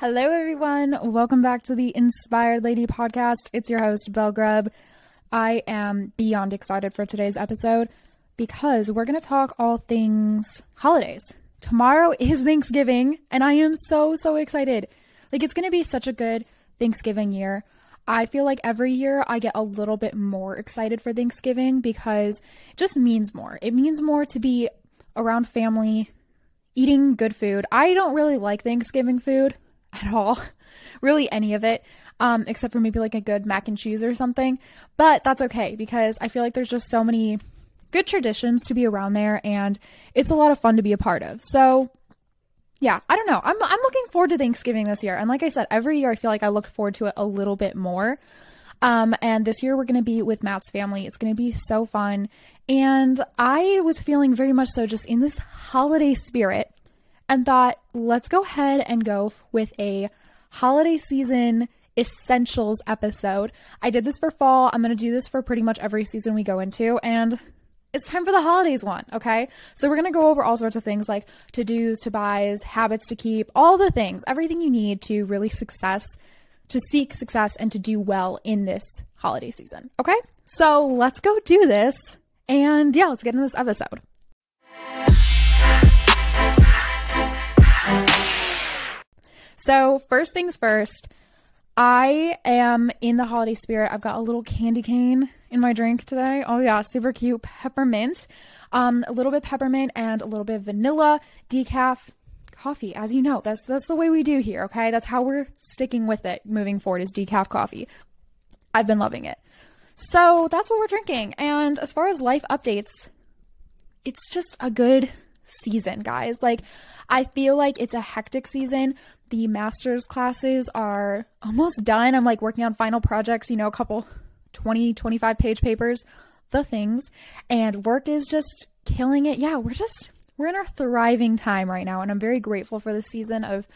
Hello, everyone. Welcome back to the Inspired Lady podcast. It's your host, Belle Grubb. I am beyond excited for today's episode because we're going to talk all things holidays. Tomorrow is Thanksgiving, and I am so, so excited. Like, it's going to be such a good Thanksgiving year. I feel like every year I get a little bit more excited for Thanksgiving because it just means more. It means more to be around family, eating good food. I don't really like Thanksgiving food at all, really any of it, um, except for maybe like a good mac and cheese or something. But that's okay because I feel like there's just so many good traditions to be around there and it's a lot of fun to be a part of. So yeah, I don't know. I'm I'm looking forward to Thanksgiving this year. And like I said, every year I feel like I look forward to it a little bit more. Um, and this year we're going to be with Matt's family. It's going to be so fun. And I was feeling very much so just in this holiday spirit and thought, let's go ahead and go with a holiday season essentials episode. I did this for fall. I'm going to do this for pretty much every season we go into. And it's time for the holidays one, okay? So we're to go over all sorts of things like to-dos, to buys, habits to keep, all the things, everything you need to really success, to seek success and to do well in this holiday season, okay? So let's go do this. And yeah, let's get into this episode. So, first things first, I am in the holiday spirit. I've got a little candy cane in my drink today. Oh yeah, super cute peppermint. Um, a little bit peppermint and a little bit vanilla decaf coffee. As you know, that's that's the way we do here. Okay, that's how we're sticking with it moving forward. Is decaf coffee. I've been loving it. So that's what we're drinking. And as far as life updates, it's just a good season, guys. Like, I feel like it's a hectic season. The master's classes are almost done. I'm like working on final projects, you know, a couple 20, 25 page papers, the things. And work is just killing it. Yeah, we're just, we're in our thriving time right now. And I'm very grateful for the season of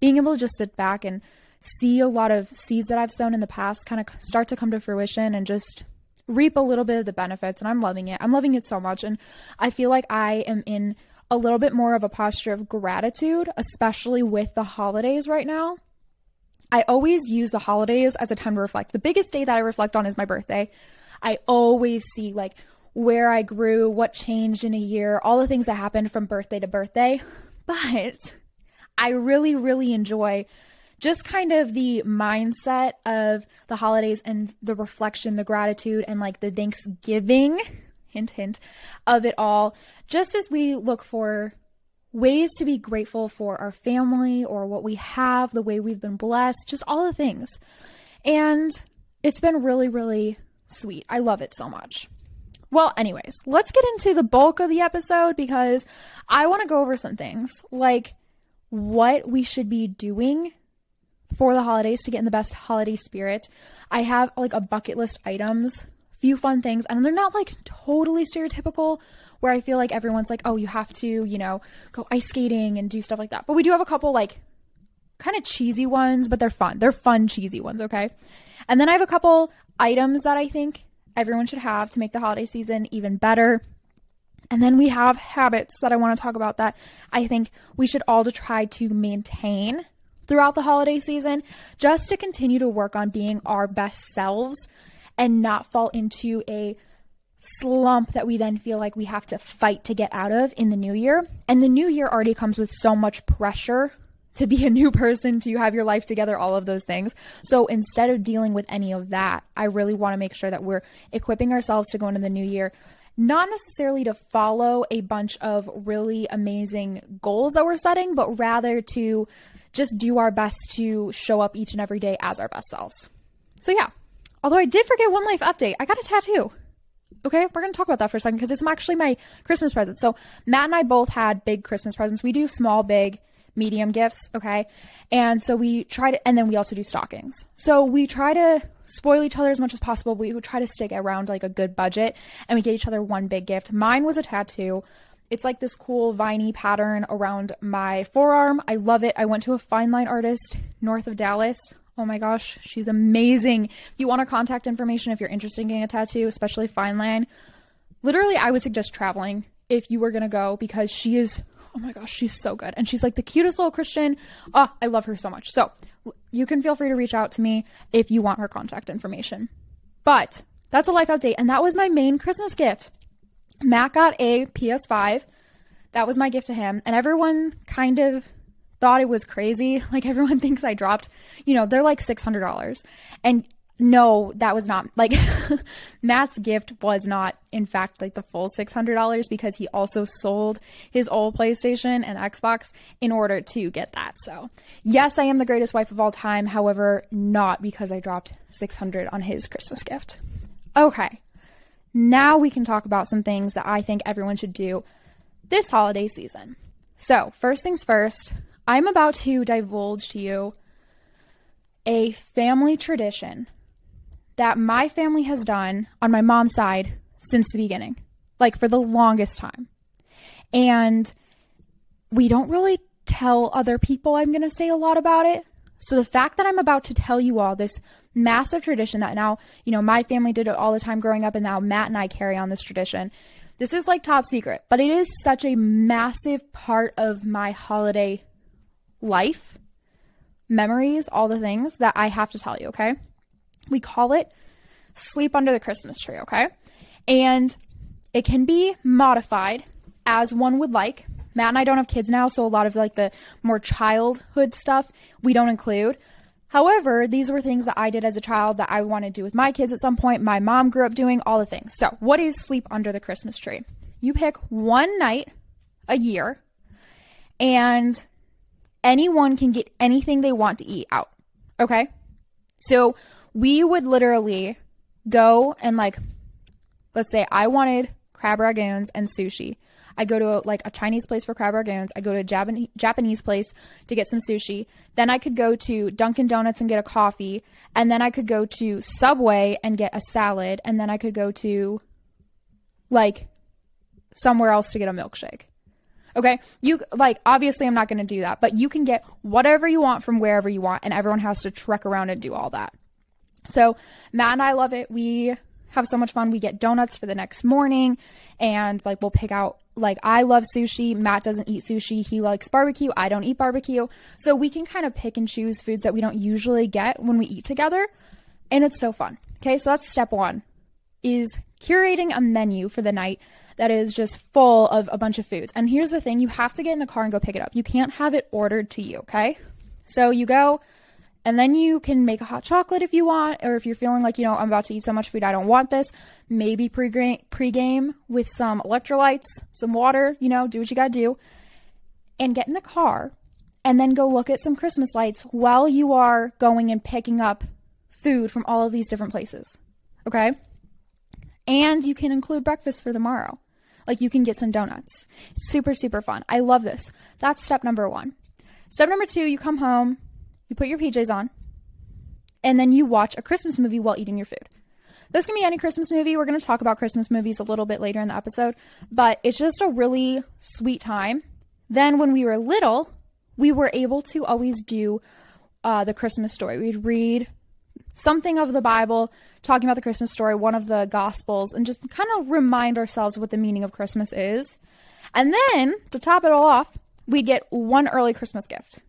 being able to just sit back and see a lot of seeds that I've sown in the past kind of start to come to fruition and just reap a little bit of the benefits. And I'm loving it. I'm loving it so much. And I feel like I am in a little bit more of a posture of gratitude, especially with the holidays right now. I always use the holidays as a time to reflect. The biggest day that I reflect on is my birthday. I always see like where I grew, what changed in a year, all the things that happened from birthday to birthday. But I really, really enjoy just kind of the mindset of the holidays and the reflection, the gratitude, and like the Thanksgiving, hint, hint, of it all, just as we look for ways to be grateful for our family or what we have, the way we've been blessed, just all the things. And it's been really, really sweet. I love it so much. Well, anyways, let's get into the bulk of the episode because I want to go over some things like what we should be doing for the holidays to get in the best holiday spirit. I have like a bucket list items, few fun things, and they're not like totally stereotypical where I feel like everyone's like, oh, you have to, you know, go ice skating and do stuff like that. But we do have a couple like kind of cheesy ones, but they're fun. They're fun, cheesy ones, okay? And then I have a couple items that I think everyone should have to make the holiday season even better. And then we have habits that I want to talk about that I think we should all to try to maintain throughout the holiday season just to continue to work on being our best selves and not fall into a slump that we then feel like we have to fight to get out of in the new year. And the new year already comes with so much pressure to be a new person, to have your life together, all of those things. So instead of dealing with any of that, I really want to make sure that we're equipping ourselves to go into the new year. Not necessarily to follow a bunch of really amazing goals that we're setting, but rather to just do our best to show up each and every day as our best selves. So, yeah. Although I did forget one life update, I got a tattoo. Okay, we're to talk about that for a second because it's actually my Christmas present. So, Matt and I both had big Christmas presents. We do small, big, medium gifts, okay? And so we try to, and then we also do stockings. So we try to spoil each other as much as possible. We would try to stick around like a good budget and we get each other one big gift. Mine was a tattoo. It's like this cool viney pattern around my forearm. I love it. I went to a fine line artist north of Dallas. Oh my gosh, she's amazing. If you want her contact information, if you're interested in getting a tattoo, especially fine line, literally, I would suggest traveling if you were going to go because she is Oh my gosh, she's so good. And she's like the cutest little Christian. Oh, I love her so much. So you can feel free to reach out to me if you want her contact information. But that's a life update. And that was my main Christmas gift. Matt got a PS5. That was my gift to him. And everyone kind of thought it was crazy. Like everyone thinks I dropped, you know, they're like $600. And no, that was not like Matt's gift was not, in fact, like the full $600 because he also sold his old PlayStation and Xbox in order to get that. So, yes, I am the greatest wife of all time. However, not because I dropped 600 on his Christmas gift. Okay. Now we can talk about some things that I think everyone should do this holiday season. So, first things first, I'm about to divulge to you a family tradition that my family has done on my mom's side since the beginning, like for the longest time. And we don't really tell other people, I'm going to say a lot about it. So the fact that I'm about to tell you all this massive tradition that now, you know, my family did it all the time growing up, and now Matt and I carry on this tradition. This is like top secret, but it is such a massive part of my holiday life, memories, all the things that I have to tell you, okay? We call it sleep under the Christmas tree, okay? And it can be modified as one would like. Matt and I don't have kids now, so a lot of like the more childhood stuff we don't include. However, these were things that I did as a child that I want to do with my kids at some point. My mom grew up doing all the things. So, what is sleep under the Christmas tree? You pick one night a year, and anyone can get anything they want to eat out. Okay? So, we would literally go and like let's say I wanted crab rangoons and sushi. I go to a, like a Chinese place for crab rangoons. I go to a Japanese place to get some sushi. Then I could go to Dunkin' Donuts and get a coffee, and then I could go to Subway and get a salad, and then I could go to like somewhere else to get a milkshake. Okay? You like obviously I'm not going to do that, but you can get whatever you want from wherever you want and everyone has to trek around and do all that. So Matt and I love it. We have so much fun. We get donuts for the next morning and like we'll pick out like I love sushi. Matt doesn't eat sushi. He likes barbecue. I don't eat barbecue. So we can kind of pick and choose foods that we don't usually get when we eat together. And it's so fun. Okay, so that's step one is curating a menu for the night that is just full of a bunch of foods. And here's the thing, you have to get in the car and go pick it up. You can't have it ordered to you, okay? So you go and then you can make a hot chocolate if you want, or if you're feeling like, you know, I'm about to eat so much food, I don't want this. Maybe pre game with some electrolytes, some water, you know, do what you gotta do. And get in the car and then go look at some Christmas lights while you are going and picking up food from all of these different places. Okay? And you can include breakfast for tomorrow. Like you can get some donuts. super, super fun. I love this. That's step number one. Step number two, you come home, you put your PJs on, and then you watch a Christmas movie while eating your food. This can be any Christmas movie. We're going to talk about Christmas movies a little bit later in the episode, but it's just a really sweet time. Then, when we were little, we were able to always do uh, the Christmas story. We'd read something of the Bible, talking about the Christmas story, one of the Gospels, and just kind of remind ourselves what the meaning of Christmas is. And then, to top it all off, we'd get one early Christmas gift.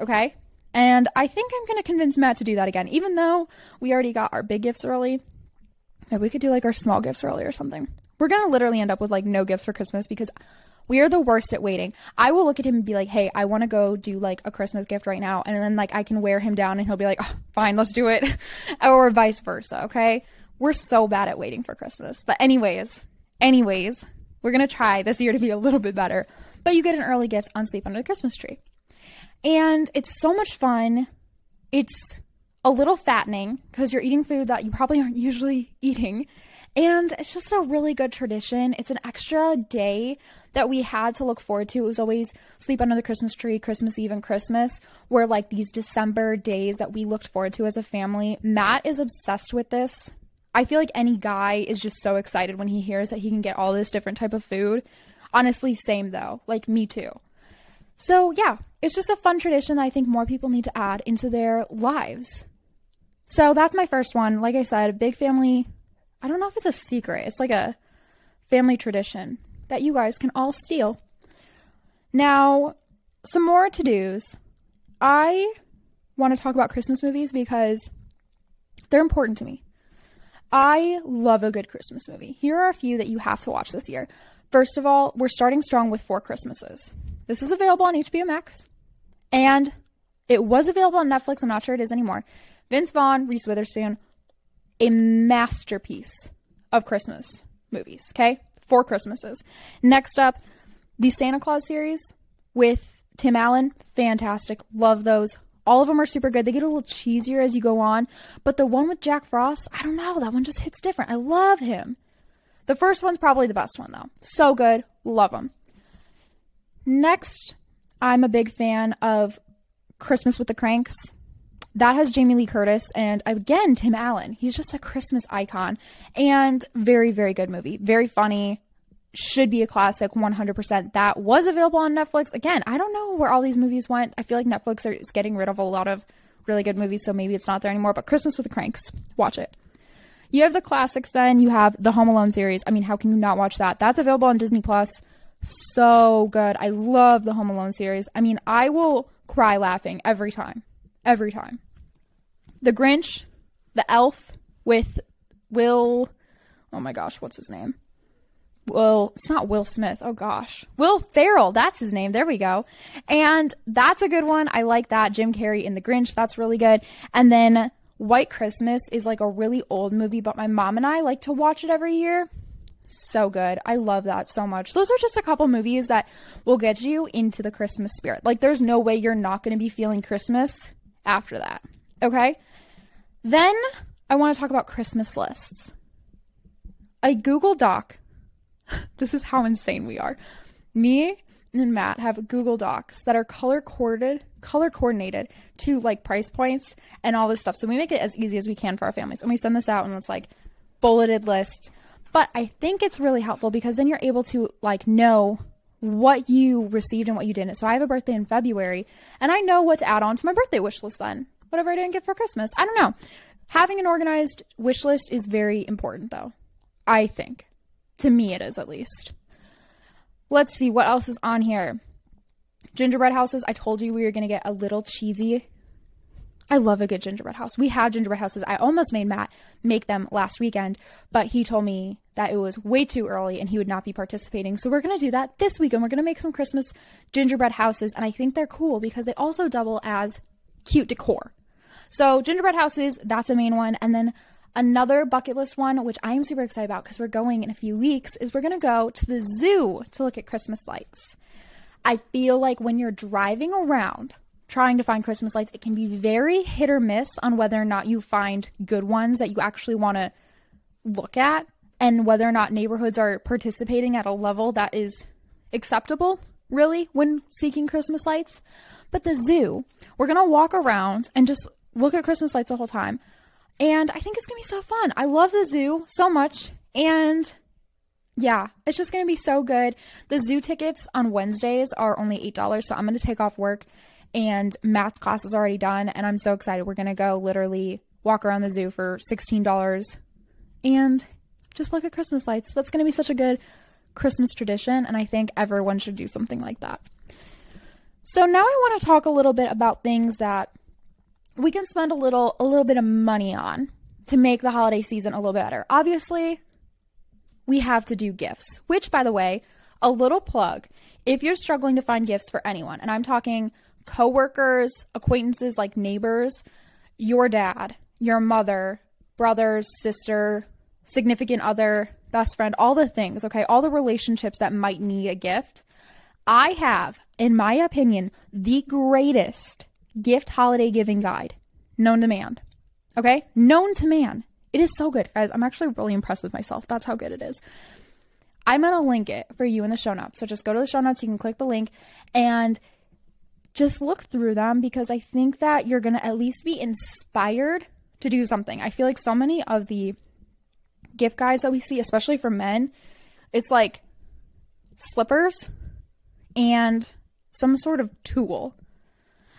Okay? And I think I'm going to convince Matt to do that again, even though we already got our big gifts early. Maybe we could do like our small gifts early or something. We're going to literally end up with like no gifts for Christmas because we are the worst at waiting. I will look at him and be like, hey, I want to go do like a Christmas gift right now. And then like I can wear him down and he'll be like, oh, fine, let's do it. or vice versa. Okay. We're so bad at waiting for Christmas. But, anyways, anyways, we're going to try this year to be a little bit better. But you get an early gift on Sleep Under the Christmas Tree. And it's so much fun. It's a little fattening because you're eating food that you probably aren't usually eating. And it's just a really good tradition. It's an extra day that we had to look forward to. It was always sleep under the Christmas tree, Christmas Eve, and Christmas were like these December days that we looked forward to as a family. Matt is obsessed with this. I feel like any guy is just so excited when he hears that he can get all this different type of food. Honestly, same though. Like me too. So, yeah, it's just a fun tradition I think more people need to add into their lives. So, that's my first one. Like I said, a big family. I don't know if it's a secret, it's like a family tradition that you guys can all steal. Now, some more to dos. I want to talk about Christmas movies because they're important to me. I love a good Christmas movie. Here are a few that you have to watch this year. First of all, we're starting strong with Four Christmases. This is available on HBO Max, and it was available on Netflix. I'm not sure it is anymore. Vince Vaughn, Reese Witherspoon, a masterpiece of Christmas movies. Okay, Four Christmases. Next up, the Santa Claus series with Tim Allen, fantastic. Love those. All of them are super good. They get a little cheesier as you go on, but the one with Jack Frost, I don't know, that one just hits different. I love him. The first one's probably the best one though. So good. Love him. Next, I'm a big fan of Christmas with the Cranks. That has Jamie Lee Curtis and again Tim Allen. He's just a Christmas icon and very very good movie. Very funny. Should be a classic 100%. That was available on Netflix. Again, I don't know where all these movies went. I feel like Netflix is getting rid of a lot of really good movies, so maybe it's not there anymore. But Christmas with the Cranks, watch it. You have the classics then. You have the Home Alone series. I mean, how can you not watch that? That's available on Disney Plus. So good. I love the Home Alone series. I mean, I will cry laughing every time. Every time. The Grinch, The Elf with Will. Oh my gosh, what's his name? Well, it's not Will Smith. Oh gosh. Will Ferrell. That's his name. There we go. And that's a good one. I like that. Jim Carrey in The Grinch. That's really good. And then White Christmas is like a really old movie, but my mom and I like to watch it every year. So good. I love that so much. Those are just a couple movies that will get you into the Christmas spirit. Like, there's no way you're not going to be feeling Christmas after that. Okay? Then I want to talk about Christmas lists. A Google Doc. this is how insane we are. Me and Matt have Google Docs that are color coded, color coordinated to like price points and all this stuff. So we make it as easy as we can for our families. And we send this out and it's like bulleted lists. But I think it's really helpful because then you're able to like know what you received and what you didn't. So I have a birthday in February and I know what to add on to my birthday wish list then. Whatever I didn't get for Christmas. I don't know. Having an organized wish list is very important though. I think. To me it is at least. Let's see what else is on here. Gingerbread houses. I told you we were going to get a little cheesy. I love a good gingerbread house. We had gingerbread houses. I almost made Matt make them last weekend, but he told me that it was way too early and he would not be participating. So we're going to do that this weekend. We're going to make some Christmas gingerbread houses, and I think they're cool because they also double as cute decor. So gingerbread houses, that's a main one. And then Another bucket list one, which I am super excited about because we're going in a few weeks, is we're going to go to the zoo to look at Christmas lights. I feel like when you're driving around trying to find Christmas lights, it can be very hit or miss on whether or not you find good ones that you actually want to look at and whether or not neighborhoods are participating at a level that is acceptable, really, when seeking Christmas lights. But the zoo, we're going to walk around and just look at Christmas lights the whole time. And I think it's going to be so fun. I love the zoo so much. And yeah, it's just going to be so good. The zoo tickets on Wednesdays are only $8. So I'm going to take off work and Matt's class is already done. And I'm so excited. We're to go literally walk around the zoo for $16 and just look at Christmas lights. That's to be such a good Christmas tradition. And I think everyone should do something like that. So now I want to talk a little bit about things that we can spend a little a little bit of money on to make the holiday season a little better. Obviously, we have to do gifts, which by the way, a little plug. If you're struggling to find gifts for anyone, and I'm talking coworkers, acquaintances like neighbors, your dad, your mother, brothers, sister, significant other, best friend, all the things, okay? All the relationships that might need a gift. I have, in my opinion, the greatest gift holiday giving guide known to man. Okay? Known to man. It is so good, guys. I'm actually really impressed with myself. That's how good it is. I'm going to link it for you in the show notes. So just go to the show notes. You can click the link and just look through them because I think that you're going to at least be inspired to do something. I feel like so many of the gift guides that we see, especially for men, it's like slippers and some sort of tool.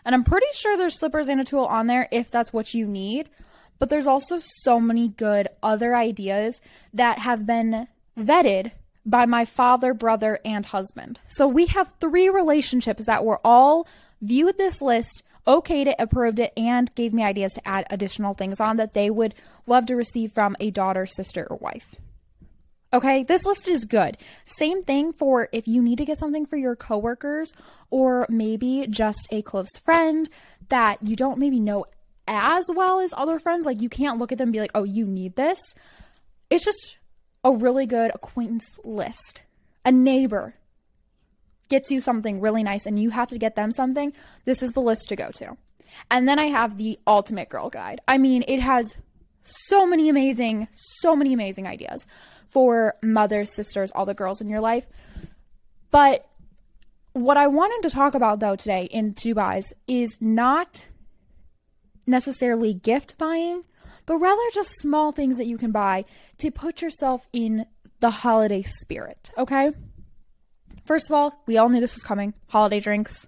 And I'm pretty sure there's slippers and a tool on there if that's what you need. But there's also so many good other ideas that have been vetted by my father, brother, and husband. So we have three relationships that were all viewed this list, okayed it, approved it, and gave me ideas to add additional things on that they would love to receive from a daughter, sister, or wife. Okay, this list is good. Same thing for if you need to get something for your coworkers or maybe just a close friend that you don't maybe know as well as other friends. Like you can't look at them and be like, oh, you need this. It's just a really good acquaintance list. A neighbor gets you something really nice and you have to get them something. This is the list to go to. And then I have the ultimate girl guide. I mean, it has so many amazing, so many amazing ideas for mothers, sisters, all the girls in your life. But what I wanted to talk about though today in buys is not necessarily gift buying, but rather just small things that you can buy to put yourself in the holiday spirit, okay? First of all, we all knew this was coming holiday drinks.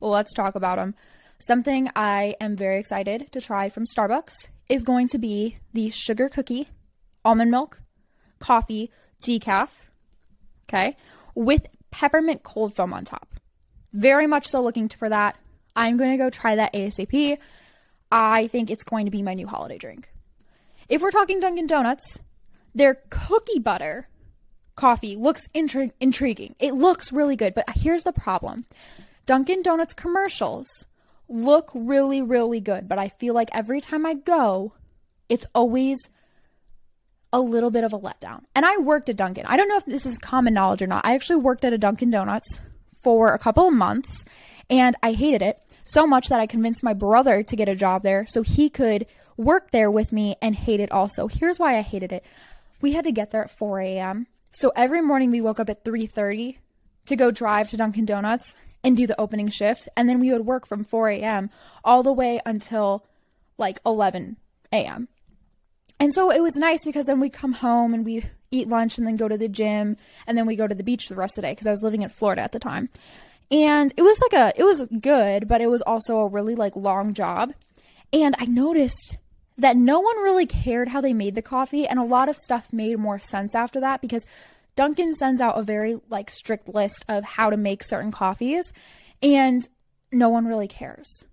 Well, let's talk about them. Something I am very excited to try from Starbucks is going to be the sugar cookie, almond milk, coffee, decaf, okay, with peppermint cold foam on top. Very much so looking for that. I'm going to go try that ASAP. I think it's going to be my new holiday drink. If we're talking Dunkin' Donuts, their cookie butter coffee looks intri- intriguing. It looks really good, but here's the problem Dunkin' Donuts commercials look really, really good, but I feel like every time I go, it's always a little bit of a letdown. And I worked at Dunkin'. I don't know if this is common knowledge or not. I actually worked at a Dunkin' Donuts for a couple of months and I hated it so much that I convinced my brother to get a job there so he could work there with me and hate it also. Here's why I hated it. We had to get there at 4 a.m. So every morning we woke up at 3:30 to go drive to Dunkin' Donuts and do the opening shift, and then we would work from 4 a.m. all the way until like 11 a.m. And so it was nice because then we'd come home and we'd eat lunch and then go to the gym and then we go to the beach the rest of the day because I was living in Florida at the time. And it was like a it was good, but it was also a really like long job. And I noticed that no one really cared how they made the coffee and a lot of stuff made more sense after that because Dunkin' sends out a very like strict list of how to make certain coffees and no one really cares.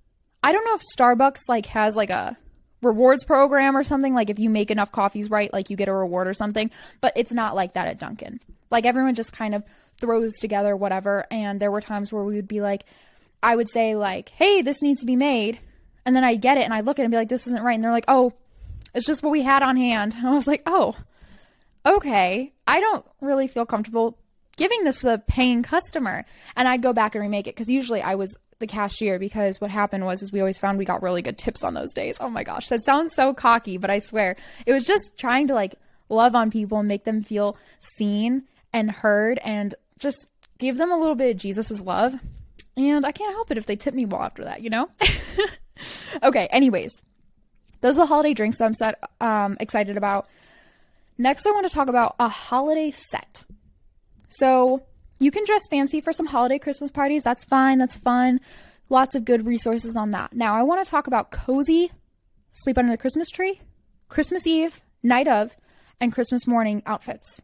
I don't know if Starbucks like has like a rewards program or something like if you make enough coffees right like you get a reward or something, but it's not like that at Dunkin'. Like everyone just kind of throws together whatever and there were times where we would be like I would say like, "Hey, this needs to be made." And then I get it and I look at it and be like, "This isn't right." And they're like, "Oh, it's just what we had on hand." And I was like, "Oh, okay, I don't really feel comfortable giving this to the paying customer. And I'd go back and remake it because usually I was the cashier because what happened was is we always found we got really good tips on those days. Oh my gosh, that sounds so cocky, but I swear it was just trying to like love on people and make them feel seen and heard and just give them a little bit of Jesus's love. And I can't help it if they tip me well after that, you know? okay, anyways. Those are the holiday drinks I'm set, um, excited about. Next, I want to talk about a holiday set. So, you can dress fancy for some holiday Christmas parties. That's fine. That's fun. Lots of good resources on that. Now, I want to talk about cozy sleep under the Christmas tree, Christmas Eve, night of, and Christmas morning outfits.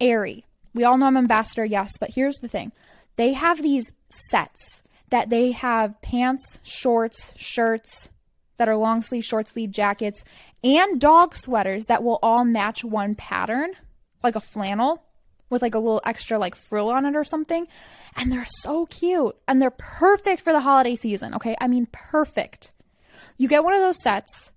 Aerie. We all know I'm ambassador, yes, but here's the thing. They have these sets that they have pants, shorts, shirts, that are long sleeve, short sleeve jackets, and dog sweaters that will all match one pattern, like a flannel with like a little extra like frill on it or something. And they're so cute and they're perfect for the holiday season. Okay. I mean, perfect. You get one of those sets,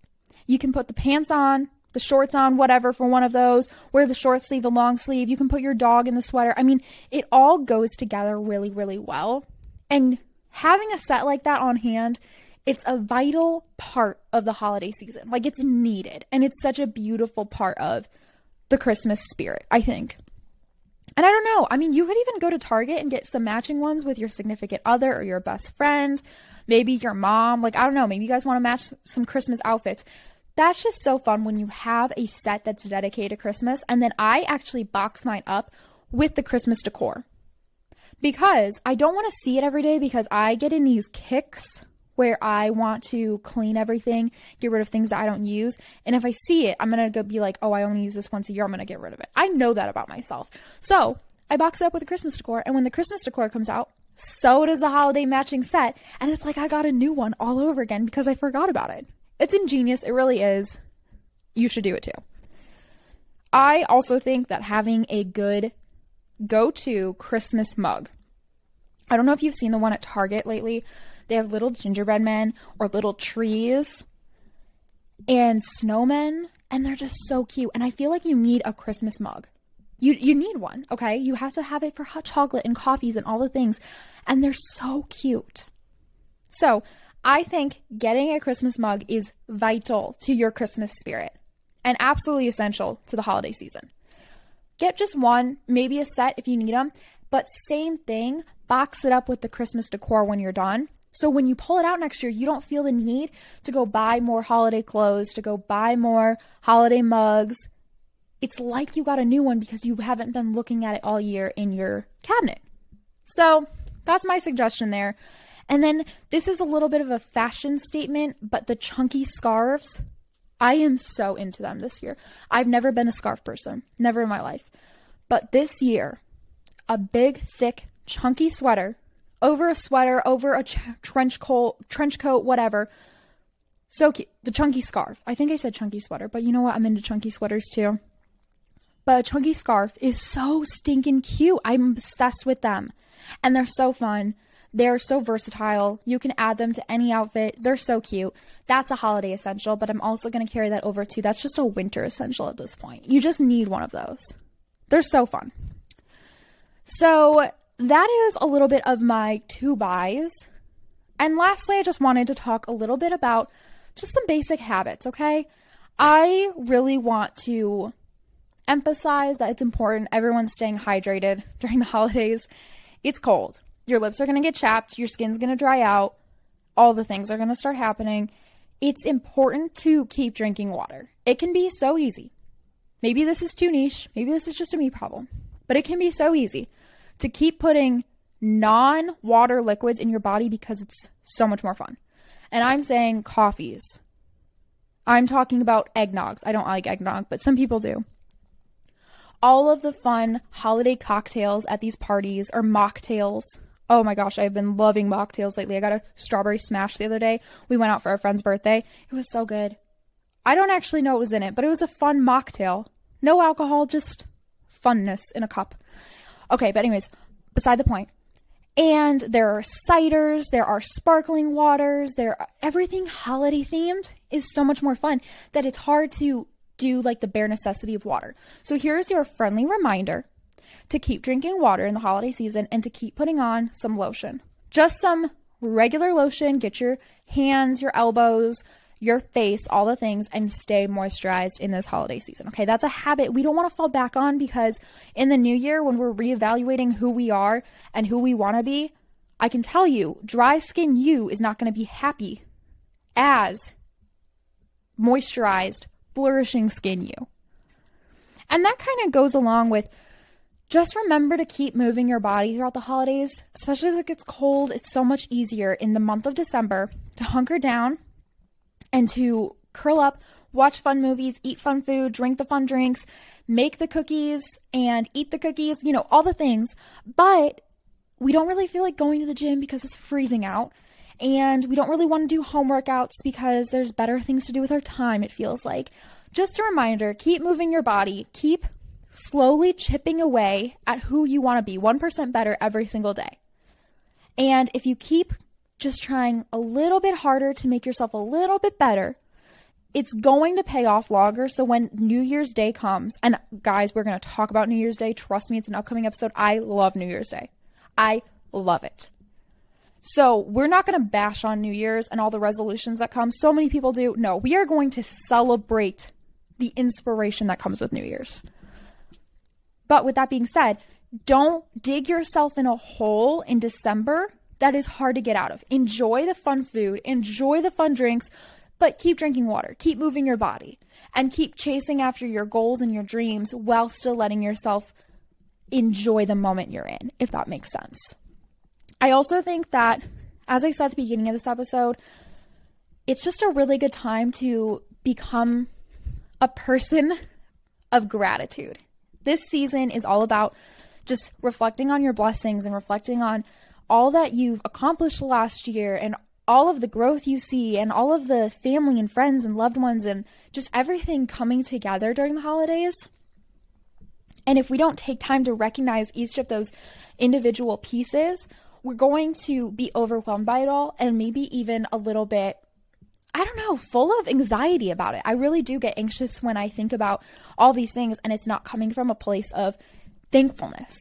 you can put the pants on, the shorts on, whatever, for one of those, wear the short sleeve, the long sleeve. You can put your dog in the sweater. I mean, it all goes together really, really well. And having a set like that on hand it's a vital part of the holiday season. Like it's needed. And it's such a beautiful part of the Christmas spirit, I think. And I don't know. I mean, you could even go to Target and get some matching ones with your significant other or your best friend, maybe your mom. Like, I don't know. Maybe you guys want to match some Christmas outfits. That's just so fun when you have a set that's dedicated to Christmas. And then I actually box mine up with the Christmas decor because I don't want to see it every day because I get in these kicks where I want to clean everything, get rid of things that I don't use. And if I see it, I'm going to go be like, oh, I only use this once a year. I'm going to get rid of it. I know that about myself. So I box it up with the Christmas decor. And when the Christmas decor comes out, so does the holiday matching set. And it's like I got a new one all over again because I forgot about it. It's ingenious. It really is. You should do it too. I also think that having a good go to Christmas mug. I don't know if you've seen the one at Target lately. They have little gingerbread men or little trees and snowmen, and they're just so cute. And I feel like you need a Christmas mug. You you need one, okay? You have to have it for hot chocolate and coffees and all the things. And they're so cute. So, I think getting a Christmas mug is vital to your Christmas spirit and absolutely essential to the holiday season. Get just one, maybe a set if you need them, but same thing, box it up with the Christmas decor when you're done. So when you pull it out next year, you don't feel the need to go buy more holiday clothes, to go buy more holiday mugs. It's like you got a new one because you haven't been looking at it all year in your cabinet. So that's my suggestion there. And then this is a little bit of a fashion statement, but the chunky scarves I am so into them this year. I've never been a scarf person, never in my life. But this year, a big, thick, chunky sweater over a sweater, over a ch- trench coat, trench coat, whatever. So cute. The chunky scarf. I think I said chunky sweater, but you know what? I'm into chunky sweaters too. But a chunky scarf is so stinking cute. I'm obsessed with them. And they're so fun. They're so versatile. You can add them to any outfit. They're so cute. That's a holiday essential, but I'm also going to carry that over too. That's just a winter essential at this point. You just need one of those. They're so fun. So, that is a little bit of my two buys. And lastly, I just wanted to talk a little bit about just some basic habits, okay? I really want to emphasize that it's important everyone's staying hydrated during the holidays. It's cold. Your lips are going to get chapped, your skin's going to dry out, all the things are going to start happening. It's important to keep drinking water. It can be so easy. Maybe this is too niche, maybe this is just a me problem, but it can be so easy to keep putting non water liquids in your body because it's so much more fun. And I'm saying coffees. I'm talking about eggnogs. I don't like eggnog, but some people do. All of the fun holiday cocktails at these parties or mocktails Oh my gosh, I've been loving mocktails lately. I got a strawberry smash the other day. We went out for a friend's birthday. It was so good. I don't actually know what was in it, but it was a fun mocktail. No alcohol, just funness in a cup. Okay, but anyways, beside the point. And there are ciders, there are sparkling waters, there are, everything holiday themed is so much more fun that it's hard to do like the bare necessity of water. So here's your friendly reminder to keep drinking water in the holiday season and to keep putting on some lotion. Just some regular lotion, get your hands, your elbows, your face, all the things, and stay moisturized in this holiday season. Okay, that's a habit we don't want to fall back on because in the new year, when we're reevaluating who we are and who we want to be, I can tell you, dry skin you is not going to be happy as moisturized, flourishing skin you. And that kind of goes along with just remember to keep moving your body throughout the holidays, especially as it gets cold. It's so much easier in the month of December to hunker down and to curl up, watch fun movies, eat fun food, drink the fun drinks, make the cookies, and eat the cookies, you know, all the things. But we don't really feel like going to the gym because it's freezing out. And we don't really want to do home workouts because there's better things to do with our time, it feels like. Just a reminder keep moving your body, keep slowly chipping away at who you want to be 1% better every single day. And if you keep just trying a little bit harder to make yourself a little bit better, it's going to pay off longer. So when New Year's Day comes, and guys, we're going to talk about New Year's Day. Trust me, it's an upcoming episode. I love New Year's Day. I love it. So we're not going to bash on New Year's and all the resolutions that come. So many people do. No, we are going to celebrate the inspiration that comes with New Year's. But with that being said, don't dig yourself in a hole in December that is hard to get out of. Enjoy the fun food, enjoy the fun drinks, but keep drinking water, keep moving your body, and keep chasing after your goals and your dreams while still letting yourself enjoy the moment you're in, if that makes sense. I also think that as I said at the beginning of this episode, it's just a really good time to become a person of gratitude. This season is all about just reflecting on your blessings and reflecting on all that you've accomplished last year and all of the growth you see and all of the family and friends and loved ones and just everything coming together during the holidays. And if we don't take time to recognize each of those individual pieces, we're going to be overwhelmed by it all and maybe even a little bit I don't know, full of anxiety about it. I really do get anxious when I think about all these things and it's not coming from a place of thankfulness.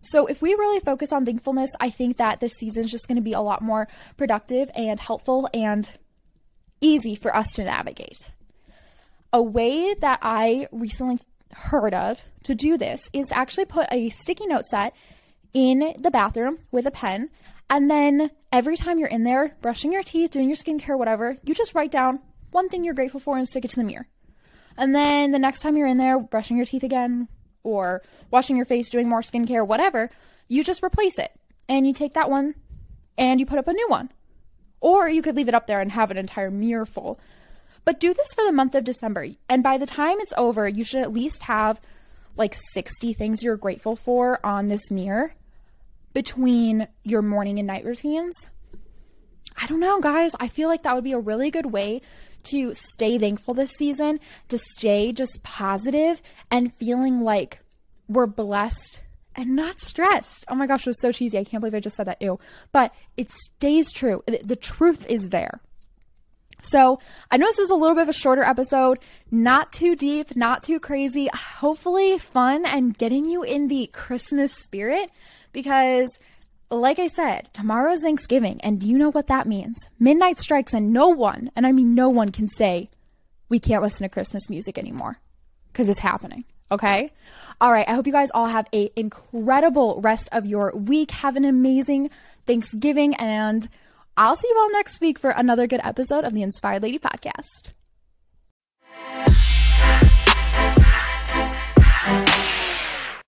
So, if we really focus on thankfulness, I think that this season is just going to be a lot more productive and helpful and easy for us to navigate. A way that I recently heard of to do this is to actually put a sticky note set in the bathroom with a pen. And then every time you're in there, brushing your teeth, doing your skincare, whatever, you just write down one thing you're grateful for and stick it to the mirror. And then the next time you're in there, brushing your teeth again, or washing your face, doing more skincare, whatever, you just replace it. And you take that one and you put up a new one. Or you could leave it up there and have an entire mirror full. But do this for the month of December. And by the time it's over, you should at least have like 60 things you're grateful for on this mirror between your morning and night routines. I don't know, guys. I feel like that would be a really good way to stay thankful this season, to stay just positive and feeling like we're blessed and not stressed. Oh my gosh, it was so cheesy. I can't believe I just said that. Ew. But it stays true. The truth is there. So I know this was a little bit of a shorter episode, not too deep, not too crazy, hopefully fun and getting you in the Christmas spirit because like I said, tomorrow's Thanksgiving, and do you know what that means? Midnight strikes, and no one, and I mean no one, can say we can't listen to Christmas music anymore because it's happening. Okay? All right. I hope you guys all have a incredible rest of your week. Have an amazing Thanksgiving, and I'll see you all next week for another good episode of the Inspired Lady Podcast.